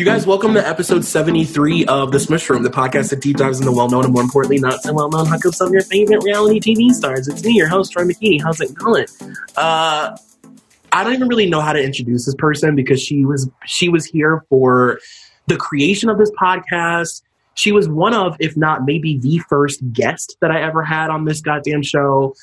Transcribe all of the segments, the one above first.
You guys, welcome to episode 73 of The Smush Room, the podcast that deep dives into the well known and more importantly, not so well known hookups of your favorite reality TV stars. It's me, your host, Troy McKinney. How's it going? Uh, I don't even really know how to introduce this person because she was she was here for the creation of this podcast. She was one of, if not maybe the first guest that I ever had on this goddamn show.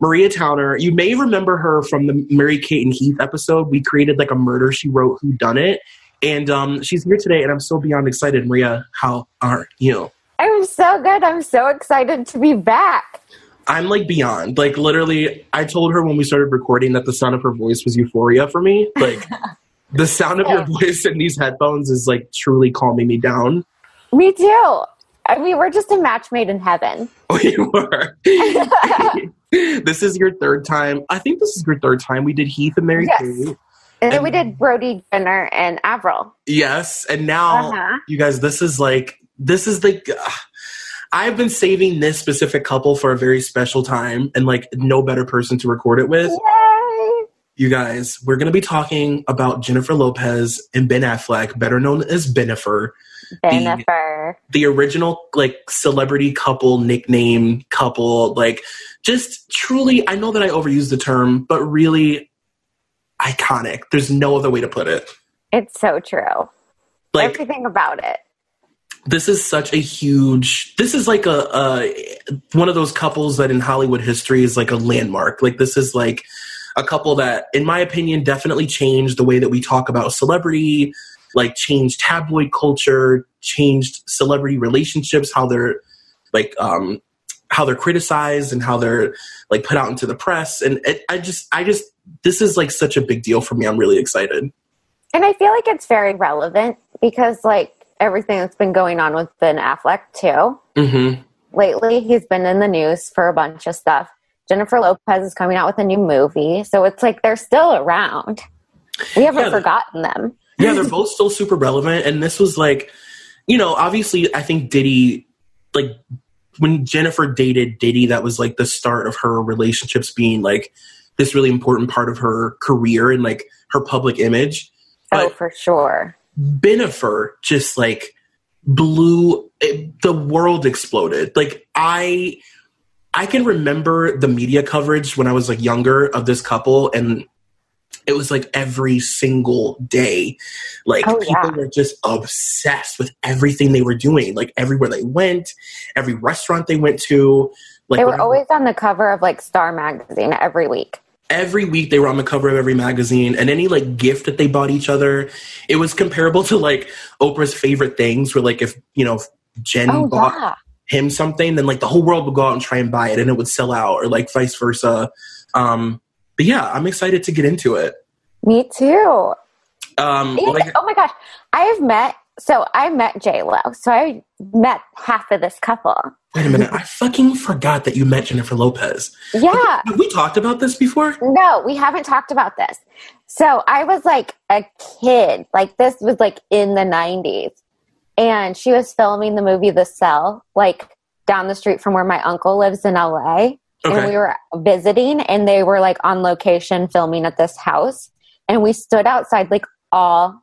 Maria Towner. You may remember her from the Mary Kate and Heath episode. We created like a murder she wrote who done it. And um, she's here today, and I'm so beyond excited. Maria, how are you? I'm so good. I'm so excited to be back. I'm like beyond. Like literally, I told her when we started recording that the sound of her voice was euphoria for me. Like the sound of your voice in these headphones is like truly calming me down. Me too. I mean, we're just a match made in heaven. We were. this is your third time. I think this is your third time we did Heath and Mary Yes. Kate. And then And- we did Brody Jenner and Avril. Yes, and now Uh-huh. you guys, this is like this is like uh, I've been saving this specific couple for a very special time, and like no better person to record it with. Yay! You guys, we're gonna be talking about Jennifer Lopez and Ben Affleck, better known as Bennifer, Jennifer. the original like celebrity couple nickname couple. Like, just truly, I know that I overuse the term, but really iconic. There's no other way to put it. It's so true. Like, Everything about it. this is such a huge this is like a, a one of those couples that in hollywood history is like a landmark like this is like a couple that in my opinion definitely changed the way that we talk about celebrity like changed tabloid culture changed celebrity relationships how they're like um how they're criticized and how they're like put out into the press and it, i just i just this is like such a big deal for me i'm really excited And I feel like it's very relevant because, like, everything that's been going on with Ben Affleck, too. mm-hmm Lately, he's been in the news for a bunch of stuff. Jennifer Lopez is coming out with a new movie. So it's like they're still around. We haven't Yeah. forgotten them. yeah, they're both still super relevant. And this was like, you know, obviously, I think Diddy, like, when Jennifer dated Diddy, that was like the start of her relationships being like this really important part of her career and like her public image. Oh, But for sure. Bennifer just like blew it, the world exploded. Like, I. I can remember the media coverage when I was like younger of this couple, and it was like every single day. Like Oh, people yeah. were just obsessed with everything they were doing. Like everywhere they went, every restaurant they went to. Like They were always on the cover of like Star magazine every week. every week they were on the cover of every magazine, and any like gift that they bought each other, it was comparable to like Oprah's favorite things. Where like if you know Jen Oh bought yeah. him something, then like the whole world would go out and try and buy it, and it would sell out, or like vice versa. Um, but yeah, I'm excited to get into it. Me too. Um, And- like, oh my gosh. I have met so I met J Lo. So I met half of this couple. wait a minute, I fucking forgot that you met Jennifer Lopez. Yeah. Have we talked about this before? No, we haven't talked about this. So I was like a kid. Like this was like in the nineties. And she was filming the movie The Cell, like down the street from where my uncle lives in LA. And we were visiting and they were like on location filming at this house. And we stood outside like all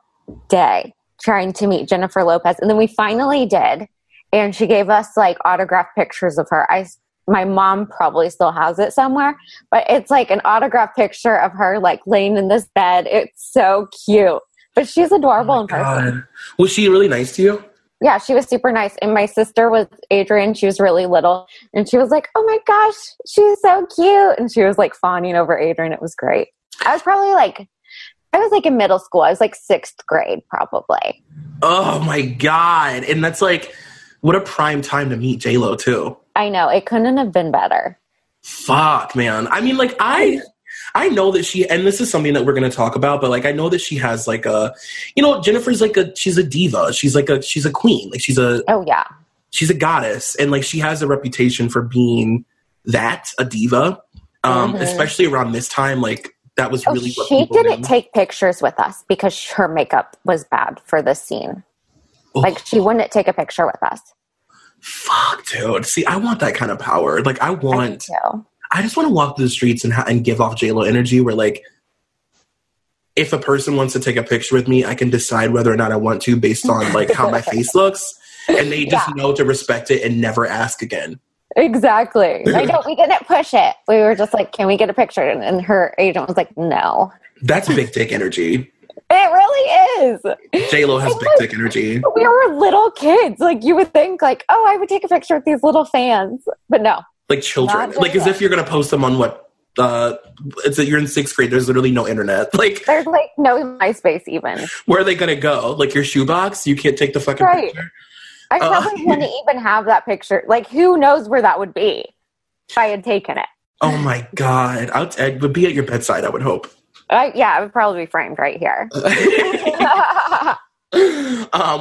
day trying to meet jennifer lopez. And then we finally did. And she gave us like autographed pictures of her. I my mom probably still has it somewhere but it's like an autographed picture of her like laying in this bed. It's so cute. But she's adorable Oh in person. God. Was she really nice to you? Yeah, she was super nice. And my sister was Adrian. She was really little. And she was like, oh my gosh, she's so cute. And she was like fawning over Adrian. It was great. I was probably like, I was like in middle school. I was like sixth grade, probably. Oh my god! And that's like, what a prime time to meet J Lo too. I know. It couldn't have been better. Fuck, man. I mean, like I I know that she and this is something that we're gonna talk about, but like I know that she has like a you know, Jennifer's like a she's a diva. She's like a she's a queen. Like she's a Oh, yeah. she's a goddess. And like she has a reputation for being that, a diva. Um, Mhm. especially around this time, like that was Oh, really what she didn't knew. take pictures with us because her makeup was bad for this scene. Oh, Like, she wouldn't take a picture with us. fuck, dude. See, I want that kind of power. Like I I want too. I just want to walk through the streets and ha- and give off J Lo energy. Where like, if a person wants to take a picture with me, I can decide whether or not I want to based on like how my face looks, and they just Yeah. know to respect it and never ask again. Exactly. I know oh, we didn't push it. We were just like, "Can we get a picture?" And, and her agent was like, "No." That's big dick energy. It really is. J Lo has big dick energy. We were little kids. Like you would think, like, "Oh, I would take a picture with these little fans," but no. Like children, like as if you're gonna post them on what. Uh, it's that you're in sixth grade. There's literally no internet. Like, There's like no MySpace even. where are they gonna go? Like your shoebox? You can't take the fucking Right. picture. I Uh, probably wouldn't even have that picture. Like, who knows where that would be if I had taken it? Oh my god! I'll t- I would be at your bedside. I would hope. I, yeah, I would probably be framed right here. um,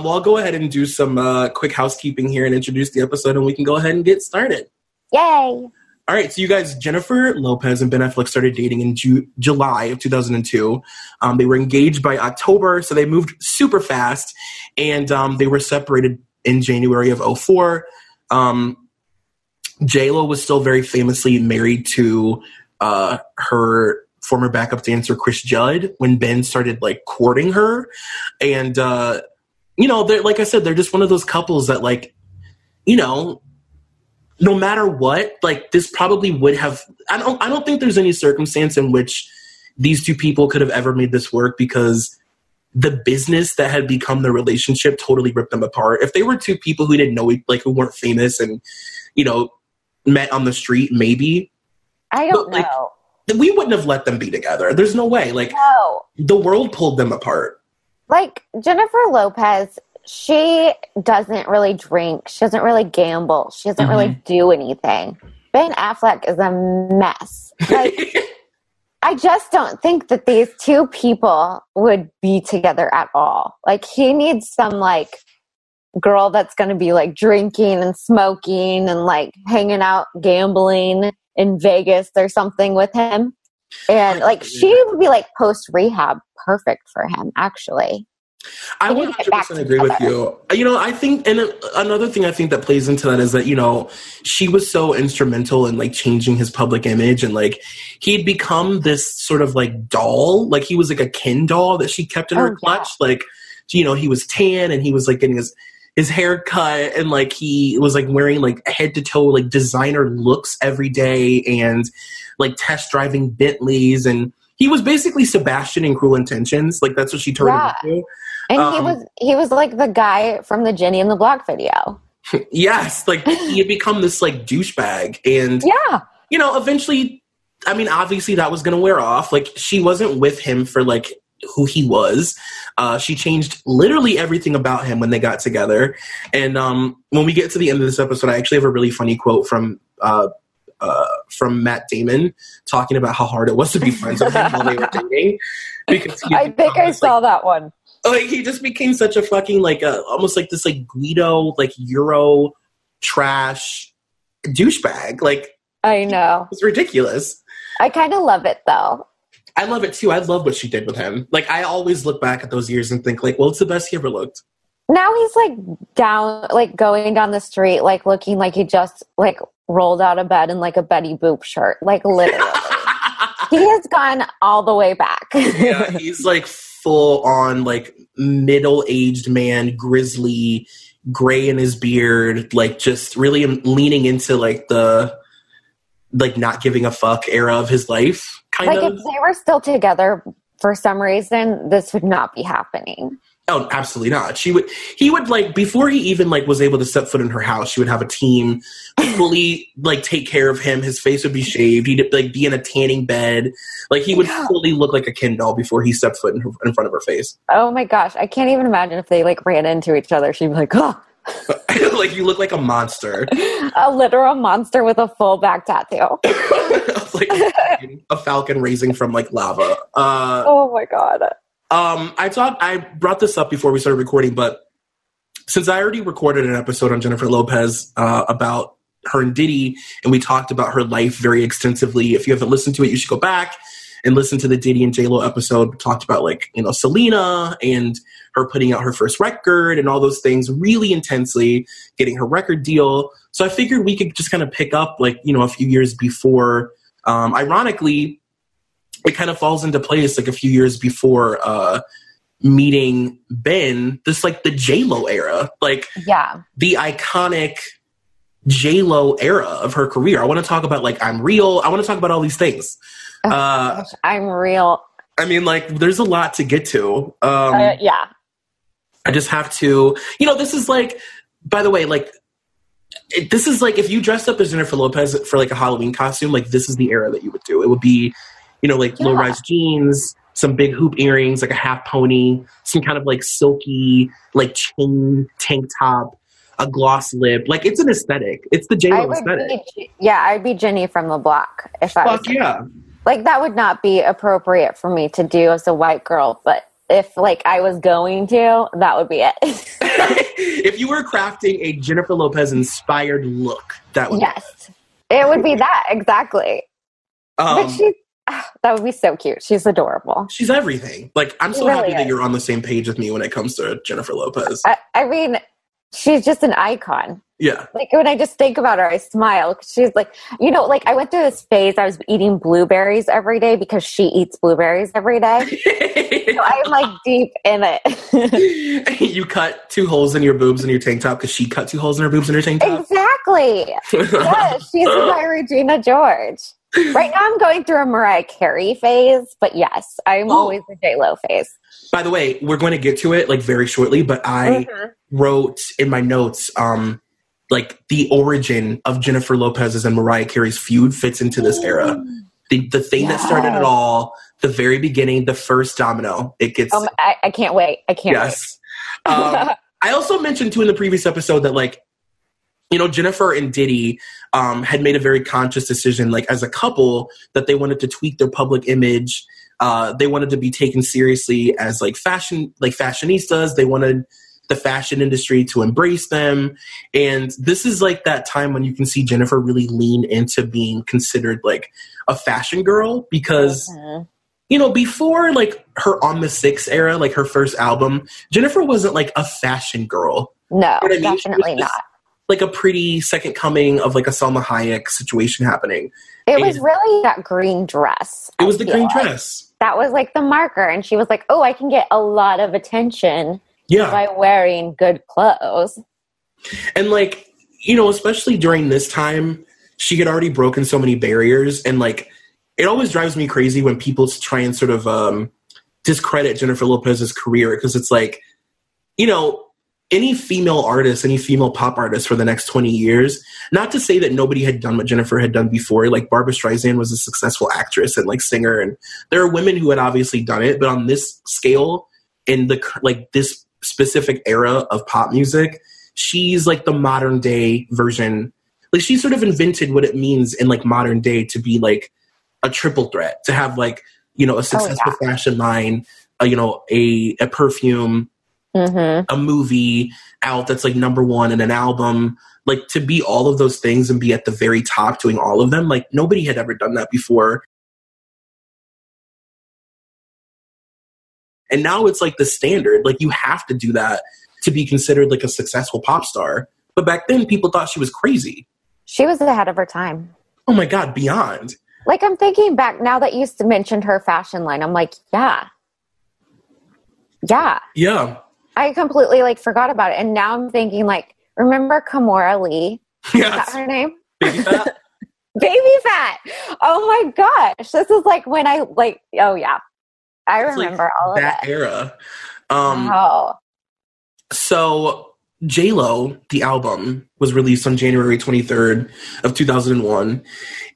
well, I'll go ahead and do some uh, quick housekeeping here and introduce the episode, and we can go ahead and get started. Yay! All right, so you guys, Jennifer Lopez and Ben Affleck started dating in Ju- July of 2002. Um, they were engaged by October, so they moved super fast, and um, they were separated in January of 04. Um, J Lo was still very famously married to uh, her former backup dancer Chris Judd when Ben started like courting her, and uh, you know, they're like I said, they're just one of those couples that like, you know, no matter what, like this probably would have. I don't. I don't think there's any circumstance in which these two people could have ever made this work because the business that had become the relationship totally ripped them apart. If they were two people who didn't know, like who weren't famous and you know met on the street, maybe I don't But, like, know. we wouldn't have let them be together. There's no way. Like No. the world pulled them apart. Like, Jennifer Lopez, she doesn't really drink. She doesn't really gamble. She doesn't really mm-hmm. do anything. Ben Affleck is a mess. Like, I just don't think that these two people would be together at all. Like he needs some like girl that's going to be like drinking and smoking and like hanging out gambling in Vegas or something with him. And like she would be like post rehab perfect for him actually. I would need to get back 100% agree with you. You know, I think, and another thing I think that plays into that is that, you know, she was so instrumental in like changing his public image and like he'd become this sort of like doll. Like he was like a Ken doll that she kept in Oh, her yeah. clutch. Like, you know, he was tan and he was like getting his, his hair cut and like he was like wearing like head to toe like designer looks every day and like test driving Bentleys and he was basically Sebastian in Cruel Intentions. Like that's what she turned Yeah. him into. And he Um, was he was like the guy from the Jenny and the Block video. Yes, like he had become this like douchebag, and Yeah. you know, eventually, I mean, obviously that was gonna wear off. Like she wasn't with him for like who he was. Uh, she changed literally everything about him when they got together. And um, when we get to the end of this episode, I actually have a really funny quote from. Uh, uh, from Matt Damon talking about how hard it was to be friends with him while they were dating because I think I this, like, saw that one. like he just became such a fucking like a almost like this like Guido like Euro trash douchebag. Like I know. it's ridiculous. I kind of love it though. I love it too. I love what she did with him. Like I always look back at those years and think like, well, it's the best he ever looked. Now he's like down, like going down the street, like looking like he just like rolled out of bed in like a Betty Boop shirt, like literally. he has gone all the way back. yeah, he's like full on like middle aged man, grizzly, gray in his beard, like just really leaning into like the like not giving a fuck era of his life. Kind of like of. if they were still together for some reason, this would not be happening. Oh, absolutely not. She would. He would like before he even like was able to step foot in her house. She would have a team fully like take care of him. His face would be shaved. He'd like be in a tanning bed. Like he would Yeah. fully look like a Ken doll before he stepped foot in, her, in front of her face. Oh my gosh, I can't even imagine if they like ran into each other. She'd be like, oh, like you look like a monster, a literal monster with a full back tattoo. like a falcon raising from like lava. Uh, Oh my god. Um, I thought I brought this up before we started recording, but since I already recorded an episode on Jennifer Lopez uh, about her and Diddy, and we talked about her life very extensively. If you haven't listened to it, you should go back and listen to the Diddy and J Lo episode. We talked about like you know Selena and her putting out her first record and all those things really intensely, getting her record deal. So I figured we could just kind of pick up like you know a few years before. Um, ironically, it kind of falls into place like a few years before uh, meeting Ben. This like the J Lo era, like Yeah. the iconic J Lo era of her career. I want to talk about like I'm real. I want to talk about all these things. Oh, Uh, Gosh, I'm real. I mean, like, there's a lot to get to. Um, Uh, yeah. I just have to, you know, this is like, by the way, like, it, this is like if you dressed up as Jennifer Lopez for like a Halloween costume, like this is the era that you would do. It would be, you know, like Yeah. low rise jeans, some big hoop earrings, like a half pony, some kind of like silky, like chain tank top, a gloss lip. Like it's an aesthetic. It's the J Lo aesthetic. be, yeah, I'd be Jenny from the block if I was yeah. like that would not be appropriate for me to do as a white girl, but if like I was going to, that would be it. if you were crafting a Jennifer Lopez inspired look, that would yes. It would be that, exactly. um, but she ah, that would be so cute. She's adorable. She's everything. Like I'm She so really happy that you're on the same page with me when it comes to Jennifer Lopez. I, I mean, she's just an icon. Yeah. Like when I just think about her, I smile. She's like, you know, like I went through this phase. I was eating blueberries every day because she eats blueberries every day. So I'm like deep in it. you cut two holes in your boobs in your tank top because she cut two holes in her boobs in her tank top. exactly. Yes, she's my Regina George. Right now, I'm going through a Mariah Carey phase, but yes, I'm Oh. always a J Lo phase. By the way, we're going to get to it like very shortly, but I Mhm. wrote in my notes um like the origin of Jennifer Lopez's and Mariah Carey's feud fits into this era. The the thing that started it all, the very beginning, the first domino. It gets Um, I, I can't wait. I can't yes. Um, I also mentioned too in the previous episode that like, you know, Jennifer and Diddy um, had made a very conscious decision, like as a couple, that they wanted to tweak their public image. Uh, they wanted to be taken seriously as like fashion, like fashionistas. They wanted the fashion industry to embrace them, and this is like that time when you can see Jennifer really lean into being considered like a fashion girl because. Mhm. you know, before like her on the six era, like her first album, Jennifer wasn't like a fashion girl. No, You know I mean? Definitely just not. Like a pretty second coming of like a Salma Hayek situation happening. It was really that green dress. It I was the green like. dress. That was like the marker. And she was like, oh, I can get a lot of attention Yeah. by wearing good clothes. And like, you know, especially during this time, she had already broken so many barriers. And like, it always drives me crazy when people try and sort of um, discredit Jennifer Lopez's career because it's like, you know, any female artist, any female pop artist for the next 20 years, not to say that nobody had done what Jennifer had done before. Like Barbra Streisand was a successful actress and like singer, and there are women who had obviously done it, but on this scale, in the like this specific era of pop music, she's like the modern day version. Like she sort of invented what it means in like modern day to be like a triple threat, to have like, you know, a successful fashion line, uh, you know, a, a perfume, hmm a movie out that's like number one and an album. Like to be all of those things and be at the very top doing all of them like nobody had ever done that before. And now it's like the standard. Like you have to do that to be considered like a successful pop star. But back then people thought she was crazy. She was ahead of her time. oh my god beyond. Like I'm thinking back now that you mentioned her fashion line. I'm like, yeah, yeah. yeah I completely like forgot about it, and now I'm thinking like, remember Kimora Lee? Is that her name? Baby Phat Baby Phat. Oh my gosh, this is like when I like. Oh yeah, I It's like remember all of that it. era um wow. So J Lo, the album, was released on January 23rd of 2001,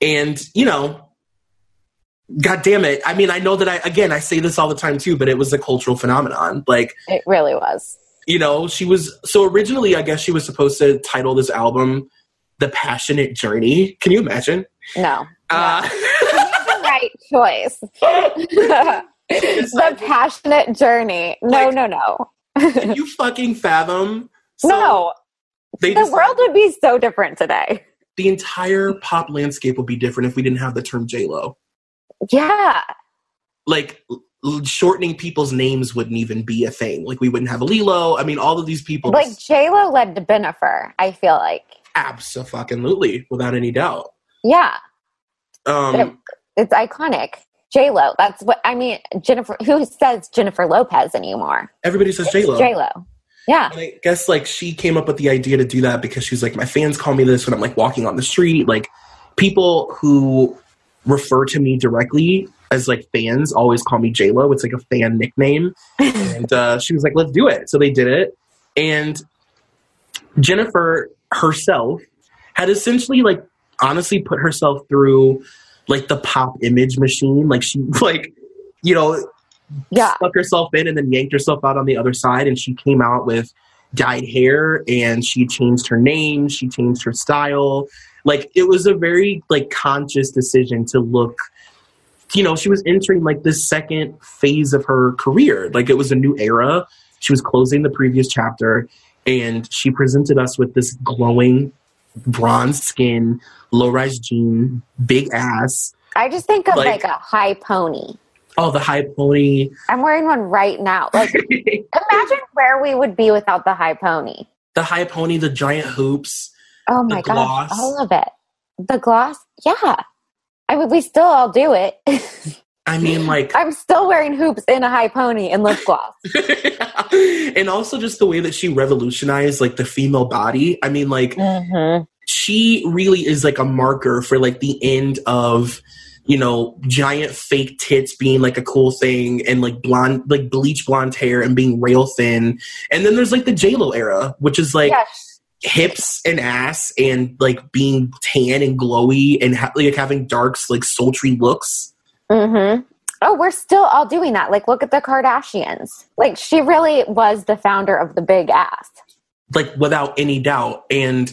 and you know, God damn it! I mean, I know that I again I say this all the time too, but it was a cultural phenomenon. Like It really was. you know, she was so originally, I guess she was supposed to title this album "The Passionate Journey." Can you imagine? No, Uh, the right choice. the passionate journey. No, Like- no, no, can you fucking fathom? So no. The world would be so different today. the entire pop landscape would be different if we didn't have the term J Lo. Yeah, like shortening people's names wouldn't even be a thing. Like we wouldn't have a Lilo. I mean, all of these people. like J Lo led to Bennifer. I feel like. absolutely, without any doubt. Yeah, Um, it's iconic. J Lo. That's what I mean. Jennifer. Who says Jennifer Lopez anymore? Everybody says J Lo. J Lo. Yeah. And I guess like she came up with the idea to do that because she's like, my fans call me this when I'm like walking on the street. Like people who refer to me directly as like fans always call me J Lo. It's like a fan nickname. and uh, she was like, let's do it. So they did it. And Jennifer herself had essentially like honestly put herself through like the pop image machine. Like she like, you know, Yeah. stuck herself in and then yanked herself out on the other side and she came out with dyed hair and she changed her name she changed her style like it was a very like conscious decision to look you know she was entering like this second phase of her career like it was a new era she was closing the previous chapter and she presented us with this glowing bronze skin low-rise jean big ass I just think of Like- like, a high pony. oh the high pony I'm wearing one right now. Like, imagine where we would be without the high pony. the high pony the giant hoops Oh my gosh, all of it. The gloss, yeah. I mean, we still all do it. I mean, like, I'm still wearing hoops in a high pony and lip gloss. and also just the way that she revolutionized like the female body. I mean, like, Mm-hmm. she really is like a marker for like the end of you know giant fake tits being like a cool thing and like blonde like bleach blonde hair and being rail thin and then there's like the j-lo era which is like yes. Hips and ass and like being tan and glowy and ha- like having darks like sultry looks Mm-hmm. Oh, we're still all doing that. Like, look at the Kardashians. Like, she really was the founder of the big ass. like without any doubt and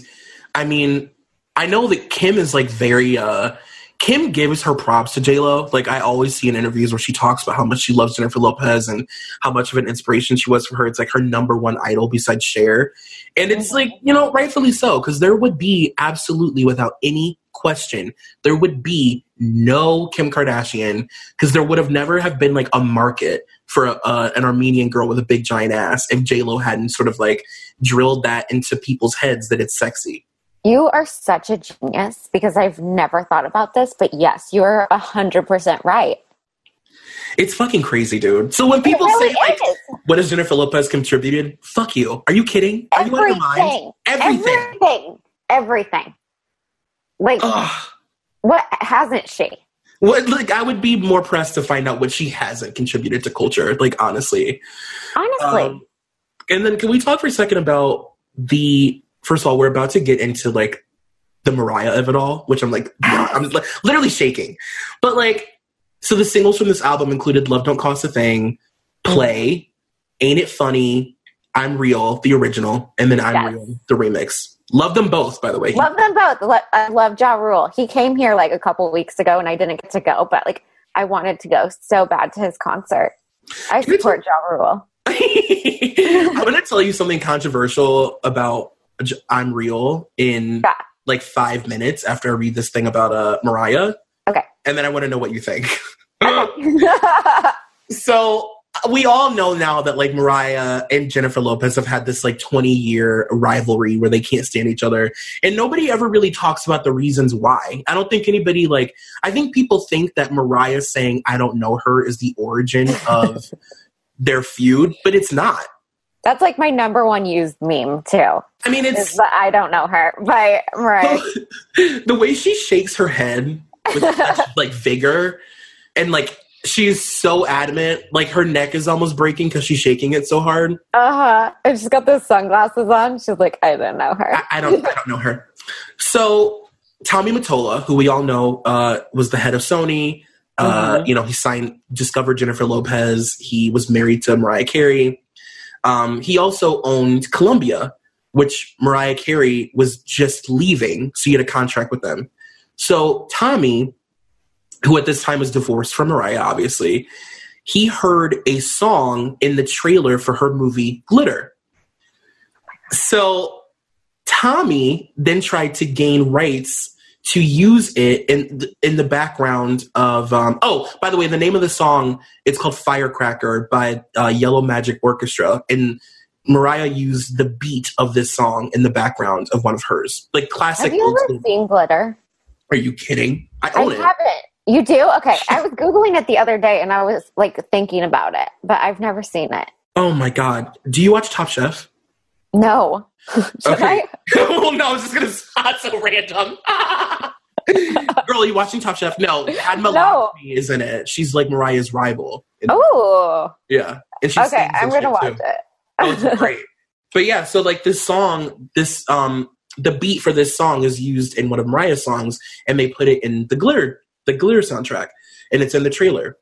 i mean i know that kim is like very uh kim gives her props to j-lo like i always see in interviews where she talks about how much she loves jennifer lopez and how much of an inspiration she was for her it's like her number one idol besides Cher. and it's like you know rightfully so because there would be absolutely without any question there would be no kim kardashian because there would have never have been like a market for a, an armenian girl with a big giant ass if j-lo hadn't sort of like drilled that into people's heads that it's sexy. You are such a genius because I've never thought about this, but yes, you're a hundred percent right. It's fucking crazy, dude. So when people really say like, is. "What has Jennifer Lopez contributed?" Fuck you. Are you kidding? Are you out of your mind? everything, Everything. everything, everything. Like, Ugh. what hasn't she? What like I would be more pressed to find out what she hasn't contributed to culture. Like honestly. Honestly, Um, and then can we talk for a second about the? First of all, we're about to get into like the Mariah of it all, which I'm like, I'm like, literally shaking. But like, so the singles from this album included "Love Don't Cost a Thing," "Play," "Ain't It Funny," "I'm Real," the original, and then "I'm Yes. Real," the remix. Love them both, by the way. love them both. Lo- I love Ja Rule. He came here like a couple weeks ago, and I didn't get to go, but like I wanted to go so bad to his concert. I Can support Ja Rule. I'm going to tell you something controversial about I'm Real in Yeah. like five minutes after I read this thing about uh, Mariah. Okay. And then I want to know what you think. so we all know now that like Mariah and Jennifer Lopez have had this like 20 year rivalry where they can't stand each other. And nobody ever really talks about the reasons why. I don't think anybody like, I think people think that Mariah saying, I don't know her is the origin of their feud, but it's not. That's like my number one used meme too. I mean, it's I don't know her by right. the way she shakes her head with such, like vigor and like she's so adamant like her neck is almost breaking because she's shaking it so hard Uh huh. And she's got those sunglasses on. She's like, I don't know her. I, I don't i don't know her so tommy mottola who we all know uh, was the head of sony uh, Mhm. you know he signed discovered jennifer lopez he was married to mariah carey um, he also owned columbia which mariah carey was just leaving so he had a contract with them. So tommy who at this time was divorced from mariah obviously he heard a song in the trailer for her movie glitter. So Tommy then tried to gain rights to use it in th- in the background of um, oh by the way the name of the song it's called Firecracker by uh, Yellow Magic Orchestra and Mariah used the beat of this song in the background of one of hers like classic Have you ever seen glitter? Are you kidding? I I it. haven't. You do? Okay. I was Googling it the other day and I was like thinking about it, but I've never seen it. Oh my god. Do you watch Top Chef? No. Okay. Oh no, I was just gonna sound so random. Girl, you watching Top Chef? No, Padma No. Lakshmi is in it. She's like Mariah's rival. Oh. Yeah. And she Okay. I'm going to watch too. it. Oh, it's great. But yeah, so like this song, this um the beat for this song is used in one of Mariah's songs, and they put it in the glitter, the glitter soundtrack, and it's in the trailer.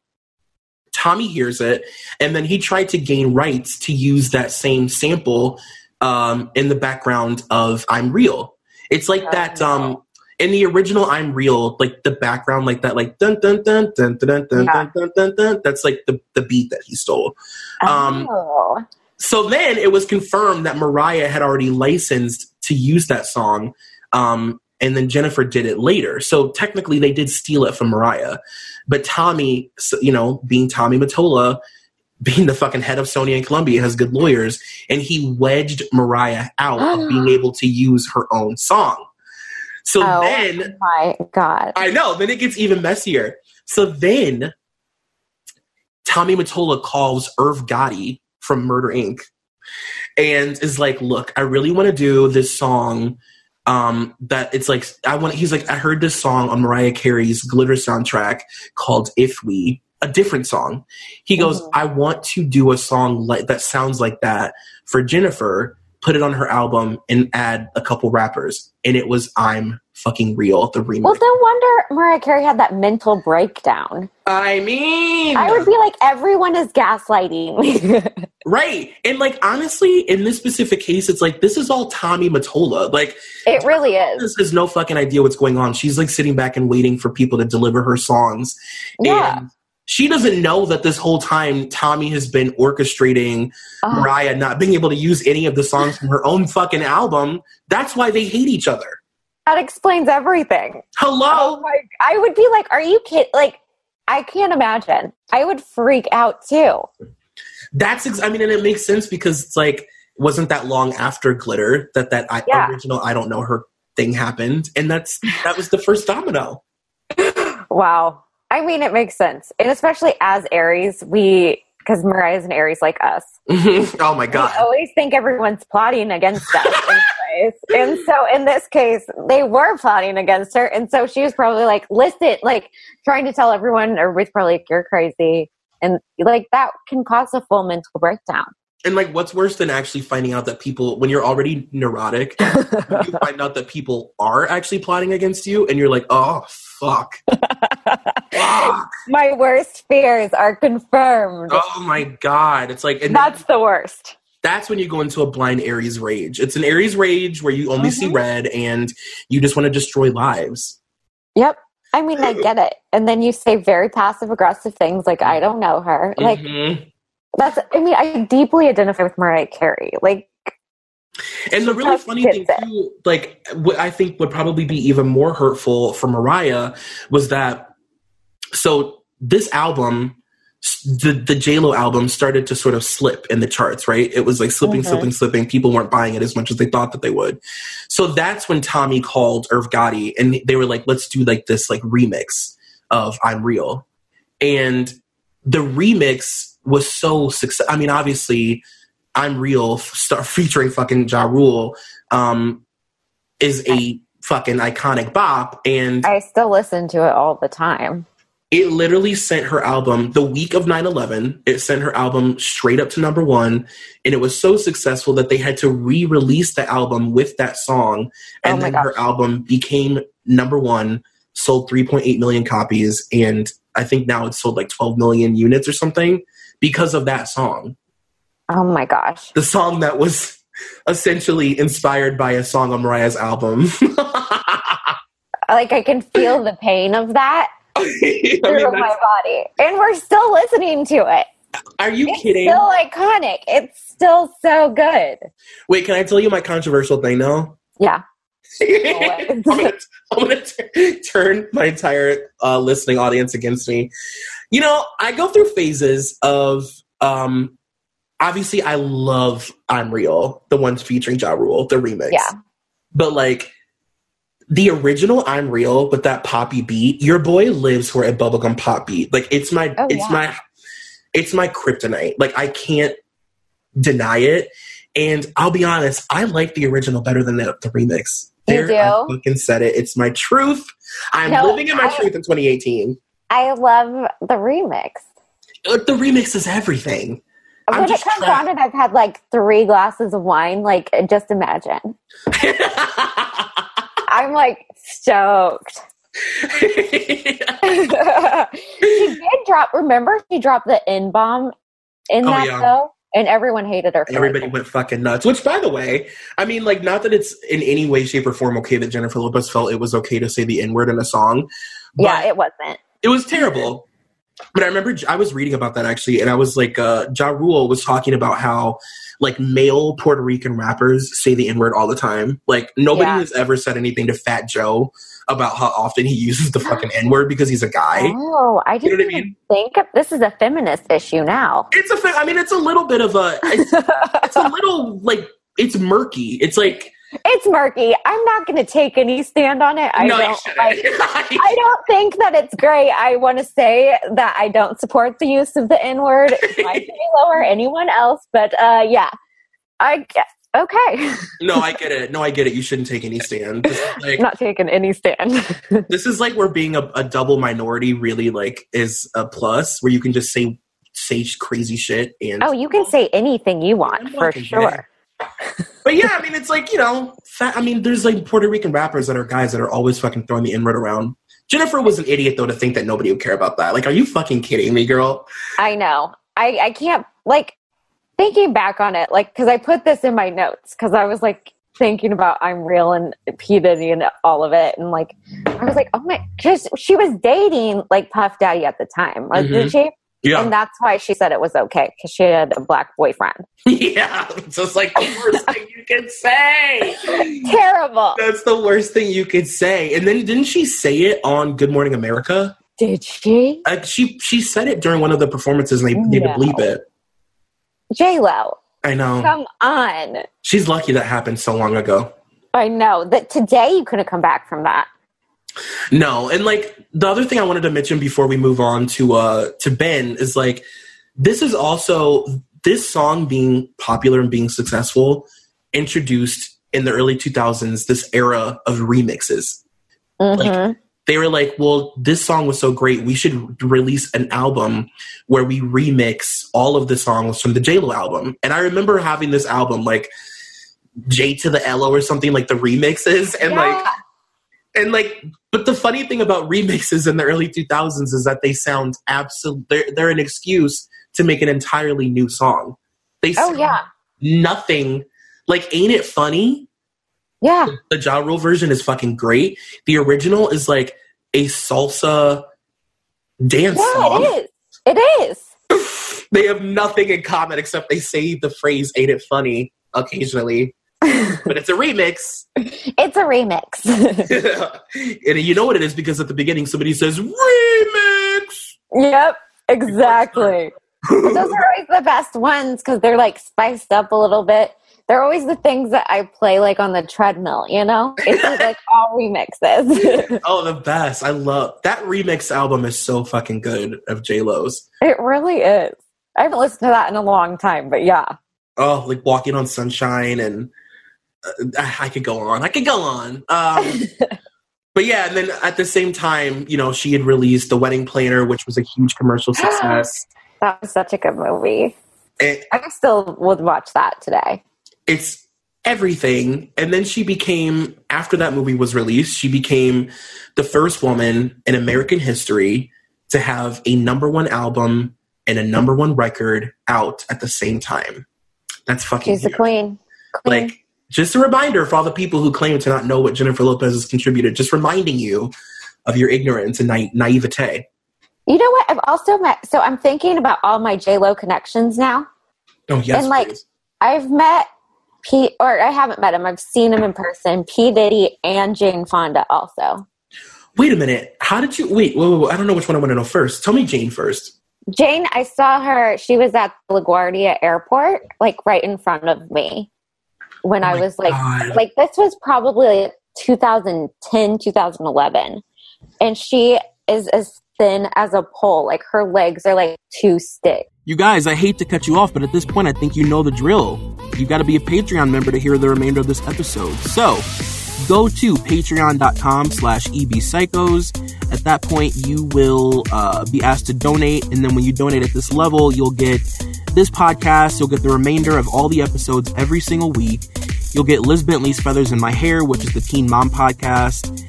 Tommy hears it, and then he tried to gain rights to use that same sample um, in the background of "I'm Real." It's like that um, in the original "I'm Real," like the background, like that, like dun dun dun dun dun dun Yeah. dun dun dun dun. That's like the the beat that he stole. Um, oh. So then it was confirmed that Mariah had already licensed to use that song, um, and then Jennifer did it later. So technically, they did steal it from Mariah. But Tommy, you know, being Tommy Mottola, being the fucking head of Sony and Columbia, has good lawyers, and he wedged Mariah out of being able to use her own song. So Oh. then My God. I know. Then it gets even messier. So then Tommy Mottola calls Irv Gotti from Murder Inc. and is like, "Look, I really want to do this song." Um, that it's like I want. He's like, I heard this song on Mariah Carey's Glitter soundtrack called "If We," a different song. He goes, Mhm. I want to do a song like that sounds like that for Jennifer. Put it on her album and add a couple rappers, and it was "I'm Fucking Real," the remix. Well, no wonder Mariah Carey had that mental breakdown. I mean, I would be like, everyone is gaslighting. right. And like honestly, in this specific case, it's like this is all Tommy Mottola. Like it really is. this has no fucking idea what's going on. She's like sitting back and waiting for people to deliver her songs. Yeah. And she doesn't know that this whole time Tommy has been orchestrating Oh, Mariah not being able to use any of the songs from her own fucking album. That's why they hate each other. that explains everything. Oh Hello. my! I would be like, "Are you kidding?" Like, I can't imagine. I would freak out too. That's ex- I mean, and it makes sense because it's like wasn't that long after Glitter that that I, Yeah. original I don't know her thing happened, and that's that was the first domino. Wow. I mean, it makes sense, and especially as Aries, we because Mariah's an Aries like us. oh my We god! always think everyone's plotting against us. And so in this case, they were plotting against her. And so she was probably like, listen, like trying to tell everyone, everybody's probably like, you're crazy. And like that can cause a full mental breakdown. And like, what's worse than actually finding out that people, when you're already neurotic, you find out that people are actually plotting against you, and you're like, oh fuck, fuck. My worst fears are confirmed. oh my god! It's like, and That's the worst. that's when you go into a blind Aries rage. It's an Aries rage where you only see Mhm. red and you just want to destroy lives. Yep. I mean, I get it. And then you say very passive aggressive things like, I don't know her. Like, Mhm. That's, I mean, I deeply identify with Mariah Carey. Like, And the really funny thing too, like what I think would probably be even more hurtful for Mariah was that so this album the the Lo album started to sort of slip in the charts, right? It was like slipping, Mhm. slipping, slipping. People weren't buying it as much as they thought that they would. So that's when Tommy called Irv Gotti and they were like, let's do like this like remix of I'm Real. And the remix was so success. I mean, obviously, I'm Real start featuring fucking Ja Rule um, is a fucking iconic bop. And I still listen to it all the time. it literally sent her album the week of 9-11 it sent her album straight up to number one and it was so successful that they had to re-release the album with that song and Oh then gosh. her album became number one sold 3.8 million copies and i think now it's sold like 12 million units or something because of that song Oh my gosh. the song that was essentially inspired by a song on mariah's album Like, I can feel the pain of that I mean, through my body. And we're still listening to it. are you It's kidding still iconic. It's still so good. wait can i tell you my controversial thing now Yeah. I'm gonna, I'm gonna t- turn my entire uh, listening audience against me. You know, I go through phases of um, obviously I love I'm Real, the ones featuring Ja Rule, the remix. Yeah. But like the original I'm real with that poppy beat, your boy lives for a bubblegum pop beat. Like it's my Oh, it's yeah. my it's my kryptonite. Like I can't deny it. And I'll be honest, I like the original better than the, the remix. You There, I do? fucking said it. It's my truth. I'm No, living in my I- truth in 2018. I love the remix. Uh, The remix is everything. I'm when it just comes trapped. on and I've had like three glasses of wine, like just imagine. I'm like stoked. she did drop. Remember, she dropped the N bomb in Oh, that yeah. though, and everyone hated her. Everybody went fucking nuts. Which, by the way, I mean, like, not that it's in any way, shape, or form okay that Jennifer Lopez felt it was okay to say the N word in a song. But Yeah, it wasn't. it was terrible. But I remember I was reading about that actually, and I was like, uh, Ja Rule was talking about how like male Puerto Rican rappers say the N word all the time. Like nobody Yeah. has ever said anything to Fat Joe about how often he uses the fucking N word because he's a guy. Oh, I You didn't know what I even think of, this is a feminist issue now. It's a, I mean, it's a little bit of a, it's, it's a little like it's murky. It's like it's murky. I'm not going to take any stand on it. I no, don't. Like, I don't think that it's great. I want to say that I don't support the use of the N word. I say lower anyone else, but uh, yeah, I okay. no, I get it. No, I get it. You shouldn't take any stand. Like I'm not taking any stand. this is like where being a, a double minority really like is a plus where you can just say say crazy shit and oh, you can say anything you want for sure. but yeah i mean it's like you know fat, i mean there's like puerto rican rappers that are guys that are always fucking throwing the n-word around jennifer was an idiot though to think that nobody would care about that like are you fucking kidding me girl I know. I I can't like thinking back on it, like because I put this in my notes because I was like thinking about I'm real and P Diddy and all of it, and like I was like, oh my, because she was dating like Puff Daddy at the time, like, did mm-hmm. she? yeah And that's why she said it was okay because she had a black boyfriend. yeah it's just like the worst thing you can say Terrible. that's the worst thing you could say and then didn't she say it on good morning america Did she? like she she said it during one of the performances and they need to bleep it J Lo, i know come on. She's lucky that happened so long ago. I know that today you couldn't come back from that. No, and like the other thing I wanted to mention before we move on to uh to Ben is like this is also this song being popular and being successful introduced in the early 2000s this era of remixes. Mhm. They were like, "Well, this song was so great, we should release an album where we remix all of the songs from the JLo album." And I remember having this album like J to the Lo or something like the remixes and like and like but the funny thing about remixes in the early 2000s is that they sound absolute they're, they're an excuse to make an entirely new song. They oh sound yeah, nothing like ain't it funny yeah. the ja Rule version is fucking great the original is like a salsa dance Yeah, song it is. It is. they have nothing in common except they say the phrase ain't it funny occasionally but it's a remix It's a remix. and you know what it is because at the beginning somebody says remix yep, exactly. Those are always the best ones because they're like spiced up a little bit. They're always the things that I play like on the treadmill, you know? It's like all remixes. oh, the best! I love that remix album. is so fucking good of J Lo's. it really is. I haven't listened to that in a long time, but yeah. Oh, like walking on sunshine, and uh, I could go on. I could go on. Um, but yeah, and then at the same time, you know, she had released the Wedding Planner, which was a huge commercial success. That was such a good movie. it, I still would watch that today. It's everything. And then she became, after that movie was released, she became the first woman in American history to have a number one album and a number one record out at the same time. That's fucking She's the queen. queen. Like, just a reminder for all the people who claim to not know what Jennifer Lopez has contributed, just reminding you of your ignorance and na- naivete. you know what? I've also met, so I'm thinking about all my JLo connections now. Oh, yes. And, like, please. I've met P, or I haven't met him. I've seen him in person. P Diddy and Jane Fonda also. Wait a minute. How did you. Wait, whoa, whoa, whoa, I don't know which one I want to know first. Tell me Jane first. Jane, I saw her. She was at LaGuardia Airport, like right in front of me, when Oh I was like, God. like this was probably 2010, 2011. And she is as thin as a pole. Like her legs are like two sticks. You guys, I hate to cut you off, but at this point, I think you know the drill. You got to be a Patreon member to hear the remainder of this episode. So, go to patreon.com slash ebpsychos. At that point, you will uh, be asked to donate. And then when you donate at this level, you'll get this podcast. You'll get the remainder of all the episodes every single week. You'll get Liz Bentley's Feathers in My Hair, which is the Teen Mom podcast.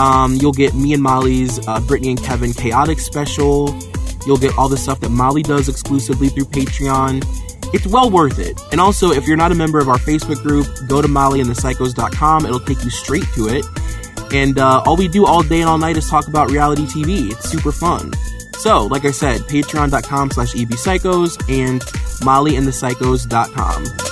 Um, you'll get me and Molly's uh, Britney and Kevin Chaotic special. You'll get all the stuff that Molly does exclusively through Patreon. It's well worth it. And also, if you're not a member of our Facebook group, go to mollyandthepsychos.com. It'll take you straight to it. And uh, all we do all day and all night is talk about reality TV. It's super fun. So, like I said, patreon.com slash ebpsychos and mollyandthepsychos.com.